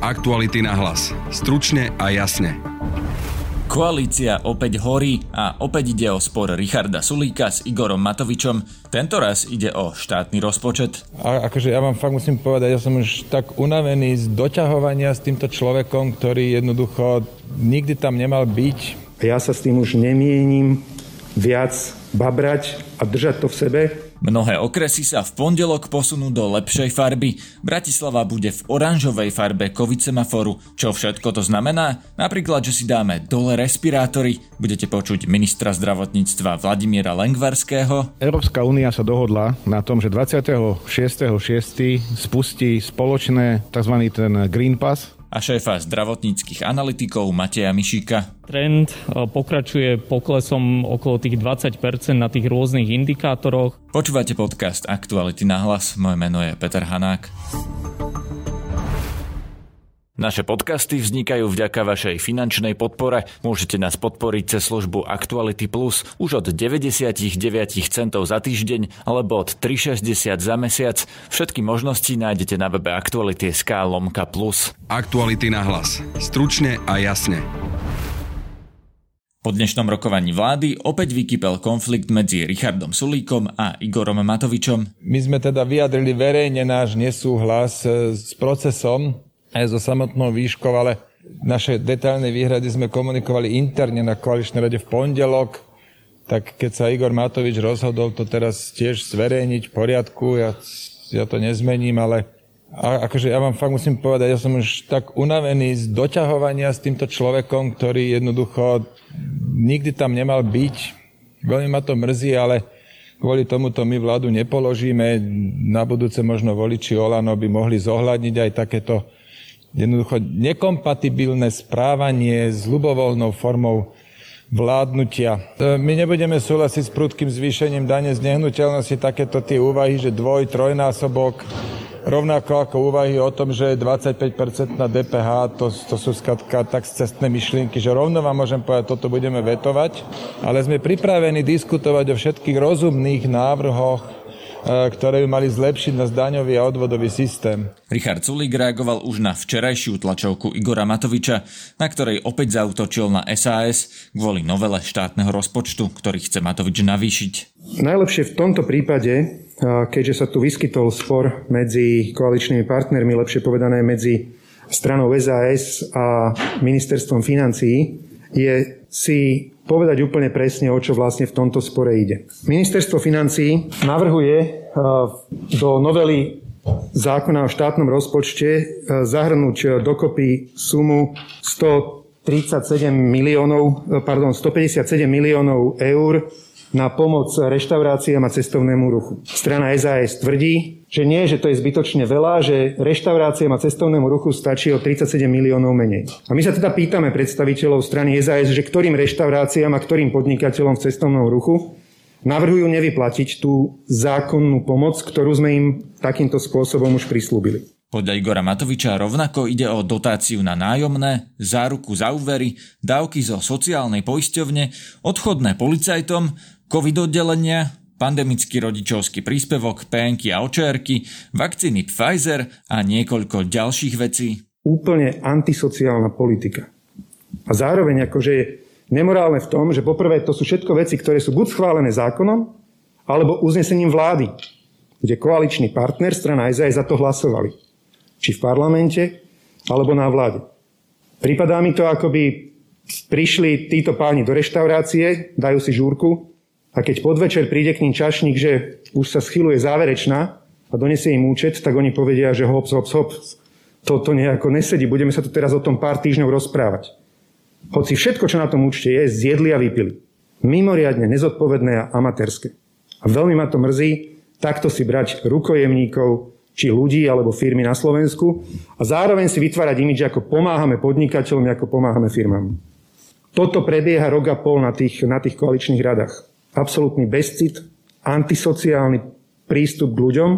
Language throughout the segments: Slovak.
Aktuality na hlas. Stručne a jasne. Koalícia opäť horí a opäť ide o spor Richarda Sulíka s Igorom Matovičom. Tento raz ide o štátny rozpočet. A akože ja vám fakt musím povedať, ja som už tak unavený z doťahovania s týmto človekom, ktorý jednoducho nikdy tam nemal byť. Ja sa s tým už nemienim viac babrať a držať to v sebe. Mnohé okresy sa v pondelok posunú do lepšej farby. Bratislava bude v oranžovej farbe COVID semaforu. Čo všetko to znamená? Napríklad, že si dáme dole respirátory. Budete počuť ministra zdravotníctva Vladimíra Lengvarského. Európska únia sa dohodla na tom, že 26.6. spustí spoločné tzv. ten Green Pass, a šéfa zdravotníckých analytikov Mateja Mišíka. Trend e, pokračuje poklesom okolo tých 20% na tých rôznych indikátoroch. Počúvate podcast Aktuality na hlas. Moje meno je Peter Hanák. Naše podcasty vznikajú vďaka vašej finančnej podpore. Môžete nás podporiť cez službu Actuality Plus už od 99 centov za týždeň alebo od 3,60 za mesiac. Všetky možnosti nájdete na webe Actuality.sk lomka plus. Aktuality na hlas. Stručne a jasne. Po dnešnom rokovaní vlády opäť vykypel konflikt medzi Richardom Sulíkom a Igorom Matovičom. My sme teda vyjadrili verejne náš nesúhlas s procesom, aj so samotnou výškou, ale naše detailné výhrady sme komunikovali interne na koaličnej rade v pondelok, tak keď sa Igor Matovič rozhodol to teraz tiež zverejniť v poriadku, ja, ja to nezmením, ale a akože ja vám fakt musím povedať, ja som už tak unavený z doťahovania s týmto človekom, ktorý jednoducho nikdy tam nemal byť. Veľmi ma to mrzí, ale kvôli tomuto my vládu nepoložíme. Na budúce možno voliči Olano by mohli zohľadniť aj takéto jednoducho nekompatibilné správanie s ľubovoľnou formou vládnutia. E, my nebudeme súhlasiť s prudkým zvýšením dane z nehnuteľnosti, takéto tie úvahy, že dvoj, trojnásobok, rovnako ako úvahy o tom, že 25% na DPH, to, to sú skratka tak cestné myšlienky, že rovno vám môžem povedať, toto budeme vetovať, ale sme pripravení diskutovať o všetkých rozumných návrhoch ktoré by mali zlepšiť na daňový a odvodový systém. Richard Sulík reagoval už na včerajšiu tlačovku Igora Matoviča, na ktorej opäť zautočil na SAS kvôli novele štátneho rozpočtu, ktorý chce Matovič navýšiť. Najlepšie v tomto prípade, e, keďže sa tu vyskytol spor medzi koaličnými partnermi, lepšie povedané medzi stranou SAS a ministerstvom financií, je si povedať úplne presne, o čo vlastne v tomto spore ide. Ministerstvo financí navrhuje e, do novely zákona o štátnom rozpočte e, zahrnúť dokopy sumu 137 miliónov, e, pardon, 157 miliónov eur na pomoc reštauráciám a cestovnému ruchu. Strana SAS tvrdí, že nie, že to je zbytočne veľa, že reštauráciám a cestovnému ruchu stačí o 37 miliónov menej. A my sa teda pýtame predstaviteľov strany SAS, že ktorým reštauráciám a ktorým podnikateľom v cestovnom ruchu navrhujú nevyplatiť tú zákonnú pomoc, ktorú sme im takýmto spôsobom už prislúbili. Podľa Igora Matoviča rovnako ide o dotáciu na nájomné, záruku za úvery, dávky zo sociálnej poisťovne, odchodné policajtom, covid oddelenia, pandemický rodičovský príspevok, PNky a očerky, vakcíny Pfizer a niekoľko ďalších vecí. Úplne antisociálna politika. A zároveň akože je nemorálne v tom, že poprvé to sú všetko veci, ktoré sú buď schválené zákonom, alebo uznesením vlády, kde koaličný partner, strana aj za to hlasovali či v parlamente, alebo na vláde. Prípadá mi to, ako by prišli títo páni do reštaurácie, dajú si žúrku a keď podvečer príde k ním čašník, že už sa schyluje záverečná a donesie im účet, tak oni povedia, že hops, hops, hops, toto nejako nesedí, budeme sa tu teraz o tom pár týždňov rozprávať. Hoci všetko, čo na tom účte je, zjedli a vypili. Mimoriadne nezodpovedné a amatérske. A veľmi ma to mrzí, takto si brať rukojemníkov či ľudí alebo firmy na Slovensku a zároveň si vytvárať imič, ako pomáhame podnikateľom, ako pomáhame firmám. Toto prebieha rok a pol na tých, na tých koaličných radách. Absolutný bezcit, antisociálny prístup k ľuďom.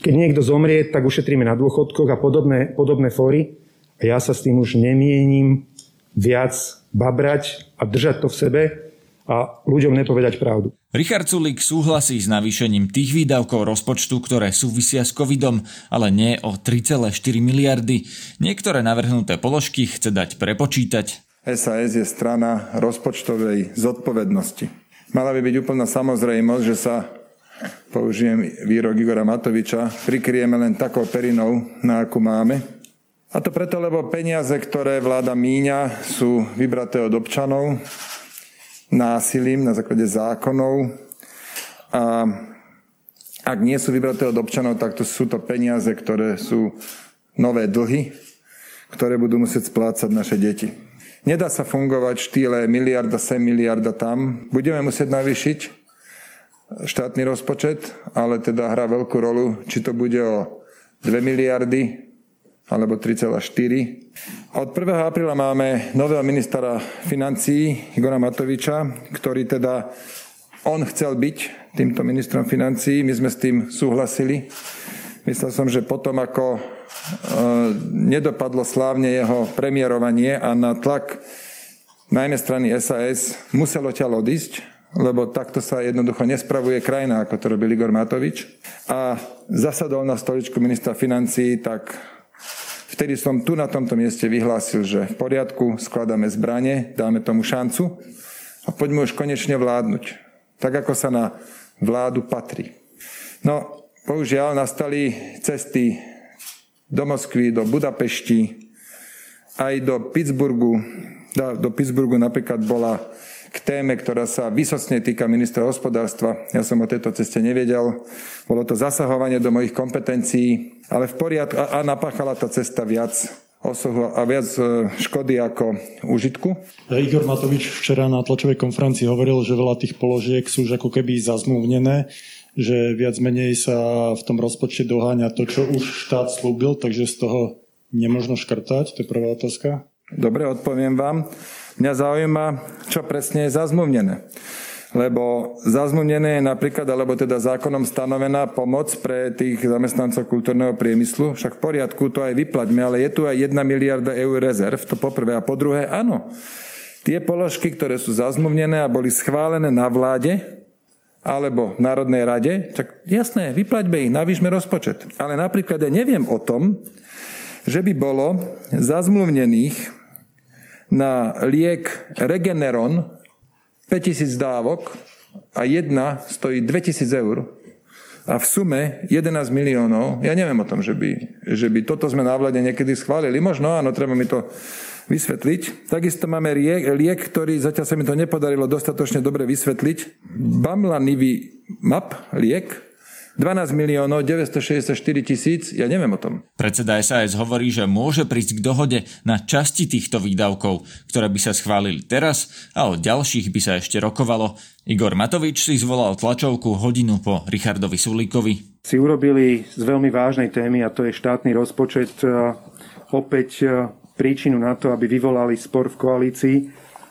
Keď niekto zomrie, tak ušetríme na dôchodkoch a podobné, podobné fóry. A ja sa s tým už nemienim viac babrať a držať to v sebe a ľuďom nepovedať pravdu. Richard Sulik súhlasí s navýšením tých výdavkov rozpočtu, ktoré súvisia s covidom, ale nie o 3,4 miliardy. Niektoré navrhnuté položky chce dať prepočítať. SAS je strana rozpočtovej zodpovednosti. Mala by byť úplná samozrejmosť, že sa použijem výrok Igora Matoviča, prikryjeme len takou perinou, na akú máme. A to preto, lebo peniaze, ktoré vláda míňa, sú vybraté od občanov, násilím na základe zákonov. A ak nie sú vybraté od občanov, tak to sú to peniaze, ktoré sú nové dlhy, ktoré budú musieť splácať naše deti. Nedá sa fungovať v štýle miliarda sem, miliarda tam. Budeme musieť navýšiť štátny rozpočet, ale teda hrá veľkú rolu, či to bude o 2 miliardy alebo 3,4. Od 1. apríla máme nového ministra financí Igora Matoviča, ktorý teda on chcel byť týmto ministrom financí. My sme s tým súhlasili. Myslel som, že potom, ako nedopadlo slávne jeho premiérovanie a na tlak najmä strany SAS muselo ťa odísť, lebo takto sa jednoducho nespravuje krajina, ako to robil Igor Matovič. A zasadol na stoličku ministra financí, tak Vtedy som tu na tomto mieste vyhlásil, že v poriadku, skladáme zbranie, dáme tomu šancu a poďme už konečne vládnuť. Tak, ako sa na vládu patrí. No, bohužiaľ, nastali cesty do Moskvy, do Budapešti, aj do Pittsburghu. Do Pittsburghu napríklad bola k téme, ktorá sa vysosne týka ministra hospodárstva. Ja som o tejto ceste nevedel. Bolo to zasahovanie do mojich kompetencií, ale v poriadku a, a napáchala tá cesta viac osohu a viac e, škody ako užitku. Igor Matovič včera na tlačovej konferencii hovoril, že veľa tých položiek sú už ako keby zazmluvnené, že viac menej sa v tom rozpočte doháňa to, čo už štát slúbil, takže z toho nemožno škrtať. To je prvá otázka. Dobre, odpoviem vám. Mňa zaujíma, čo presne je zazmluvnené. Lebo zazmluvnené je napríklad, alebo teda zákonom stanovená pomoc pre tých zamestnancov kultúrneho priemyslu. Však v poriadku, to aj vyplaťme, ale je tu aj 1 miliarda eur rezerv, to poprvé. A po druhé, áno, tie položky, ktoré sú zazmluvnené a boli schválené na vláde, alebo v Národnej rade, tak jasné, vyplaťme ich, navýšme rozpočet. Ale napríklad ja neviem o tom, že by bolo zazmluvnených na liek Regeneron 5000 dávok a jedna stojí 2000 eur a v sume 11 miliónov. Ja neviem o tom, že by, že by toto sme na vláde niekedy schválili. Možno áno, treba mi to vysvetliť. Takisto máme liek, liek, ktorý zatiaľ sa mi to nepodarilo dostatočne dobre vysvetliť. Bamlanivý map liek, 12 miliónov 964 tisíc, ja neviem o tom. Predseda SAS hovorí, že môže prísť k dohode na časti týchto výdavkov, ktoré by sa schválili teraz a o ďalších by sa ešte rokovalo. Igor Matovič si zvolal tlačovku hodinu po Richardovi Sulíkovi. Si urobili z veľmi vážnej témy a to je štátny rozpočet opäť príčinu na to, aby vyvolali spor v koalícii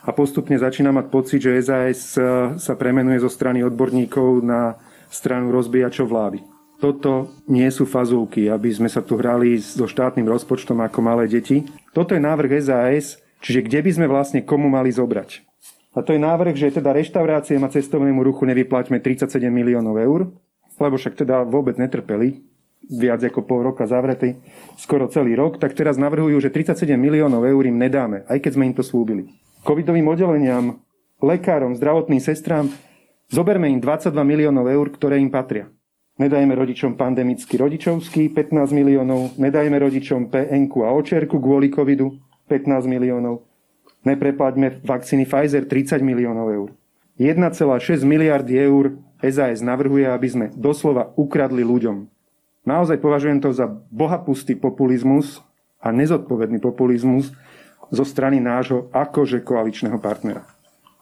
a postupne začína mať pocit, že SAS e, sa premenuje zo strany odborníkov na stranu rozbíjačov vlády. Toto nie sú fazulky, aby sme sa tu hrali so štátnym rozpočtom ako malé deti. Toto je návrh SAS, čiže kde by sme vlastne komu mali zobrať. A to je návrh, že teda reštaurácie a cestovnému ruchu nevyplaťme 37 miliónov eur, lebo však teda vôbec netrpeli, viac ako pol roka zavretý, skoro celý rok, tak teraz navrhujú, že 37 miliónov eur im nedáme, aj keď sme im to slúbili. Covidovým oddeleniam, lekárom, zdravotným sestrám Zoberme im 22 miliónov eur, ktoré im patria. Nedajme rodičom pandemický rodičovský 15 miliónov, nedajme rodičom pn a očerku kvôli covidu 15 miliónov, nepreplaťme vakcíny Pfizer 30 miliónov eur. 1,6 miliardy eur SAS navrhuje, aby sme doslova ukradli ľuďom. Naozaj považujem to za bohapustý populizmus a nezodpovedný populizmus zo strany nášho akože koaličného partnera.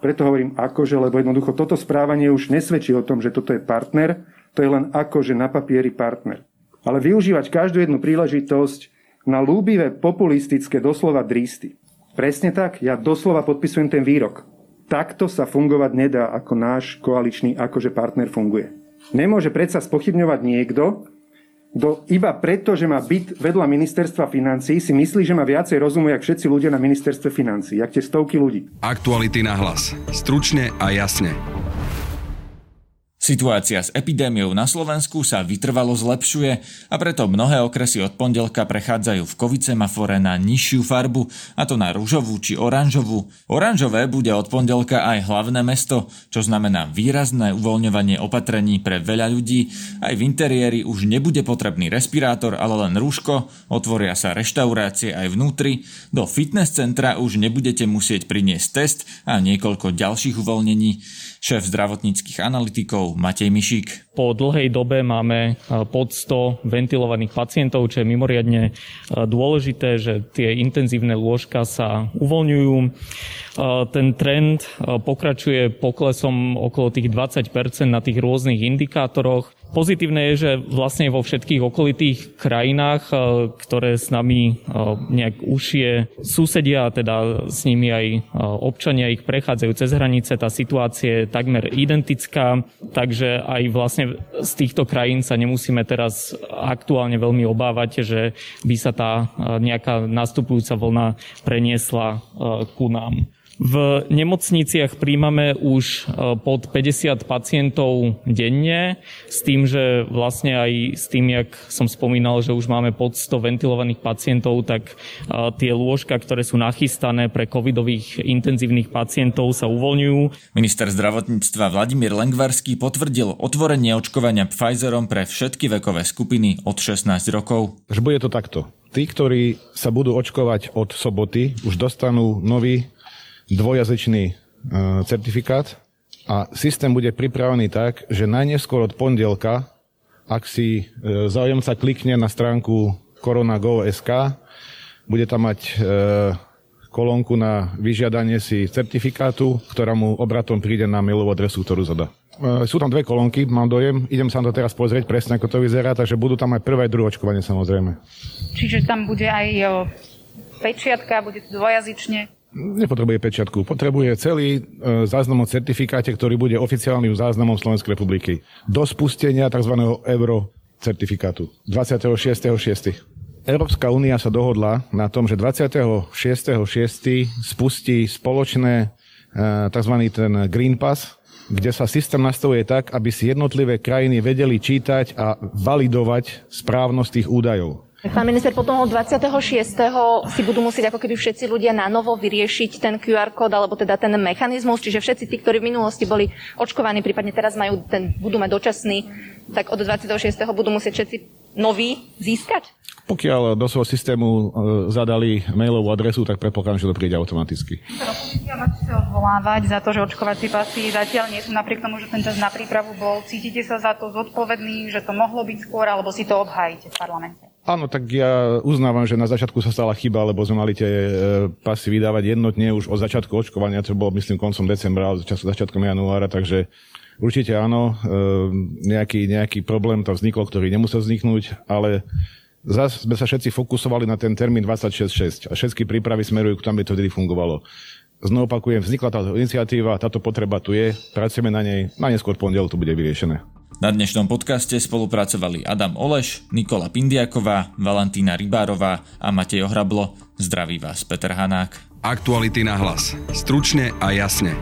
Preto hovorím akože, lebo jednoducho toto správanie už nesvedčí o tom, že toto je partner, to je len akože na papieri partner. Ale využívať každú jednu príležitosť na lúbivé populistické doslova drísty. Presne tak, ja doslova podpisujem ten výrok. Takto sa fungovať nedá, ako náš koaličný akože partner funguje. Nemôže predsa spochybňovať niekto, kto iba preto, že má byt vedľa ministerstva financí, si myslí, že má viacej rozumu, jak všetci ľudia na ministerstve financí, jak tie stovky ľudí. Aktuality na hlas. Stručne a jasne. Situácia s epidémiou na Slovensku sa vytrvalo zlepšuje a preto mnohé okresy od pondelka prechádzajú v covid semafore na nižšiu farbu, a to na rúžovú či oranžovú. Oranžové bude od pondelka aj hlavné mesto, čo znamená výrazné uvoľňovanie opatrení pre veľa ľudí. Aj v interiéri už nebude potrebný respirátor, ale len rúško, otvoria sa reštaurácie aj vnútri, do fitness centra už nebudete musieť priniesť test a niekoľko ďalších uvoľnení. Šéf zdravotníckých analytikov Matej Mišík. Po dlhej dobe máme e, pod 100 ventilovaných pacientov, čo je mimoriadne e, dôležité, že tie intenzívne lôžka sa uvoľňujú. E, ten trend pokračuje poklesom okolo tých 20% na tých rôznych indikátoroch. Pozitívne je, že vlastne vo všetkých okolitých krajinách, ktoré s nami nejak užšie susedia, teda s nimi aj občania ich prechádzajú cez hranice, tá situácia je takmer identická, takže aj vlastne z týchto krajín sa nemusíme teraz aktuálne veľmi obávať, že by sa tá nejaká nastupujúca vlna preniesla ku nám. V nemocniciach príjmame už e, pod 50 pacientov denne, s tým, že vlastne aj s tým, jak som spomínal, že už máme pod 100 ventilovaných pacientov, tak e, tie lôžka, ktoré sú nachystané pre covidových intenzívnych pacientov, sa uvoľňujú. Minister zdravotníctva Vladimír Lengvarský potvrdil otvorenie očkovania Pfizerom pre všetky vekové skupiny od 16 rokov. Že bude to takto. Tí, ktorí sa budú očkovať od soboty, už dostanú nový dvojazyčný e, certifikát a systém bude pripravený tak, že najneskôr od pondelka, ak si e, záujemca klikne na stránku korona.go.sk, bude tam mať e, kolónku na vyžiadanie si certifikátu, ktorá mu obratom príde na mailovú adresu, ktorú zada. Sú tam dve kolónky, mám dojem. Idem sa to teraz pozrieť presne, ako to vyzerá, takže budú tam aj prvé aj druhé očkovanie samozrejme. Čiže tam bude aj pečiatka, bude to dvojazyčne? Nepotrebuje pečiatku. Potrebuje celý e, záznam o certifikáte, ktorý bude oficiálnym záznamom Slovenskej republiky. Do spustenia tzv. euro certifikátu 26.6. Európska únia sa dohodla na tom, že 26.6. spustí spoločné e, tzv. ten Green Pass, kde sa systém nastavuje tak, aby si jednotlivé krajiny vedeli čítať a validovať správnosť tých údajov. Pán minister, potom od 26. si budú musieť ako keby všetci ľudia na novo vyriešiť ten QR kód, alebo teda ten mechanizmus, čiže všetci tí, ktorí v minulosti boli očkovaní, prípadne teraz majú ten, budú mať dočasný, tak od 26. budú musieť všetci noví získať? Pokiaľ do svojho systému e, zadali mailovú adresu, tak predpokladám, že to príde automaticky. Chcete odvolávať za to, že očkovací pasy zatiaľ nie sú napriek tomu, že ten čas na prípravu bol. Cítite sa za to zodpovedný, že to mohlo byť skôr, alebo si to obhájite v parlamente? Áno, tak ja uznávam, že na začiatku sa stala chyba, lebo sme mali tie e, pasy vydávať jednotne už od začiatku očkovania, čo bolo myslím koncom decembra, alebo začiatkom januára, takže určite áno, e, nejaký, nejaký problém tam vznikol, ktorý nemusel vzniknúť, ale zase sme sa všetci fokusovali na ten termín 26.6 a všetky prípravy smerujú k tomu, aby to vtedy fungovalo. Znovu opakujem, vznikla táto iniciatíva, táto potreba tu je, pracujeme na nej, na pondel to bude vyriešené. Na dnešnom podcaste spolupracovali Adam Oleš, Nikola Pindiaková, Valentína Rybárová a Matej Ohrablo. Zdraví vás Peter Hanák. Aktuality na hlas. Stručne a jasne.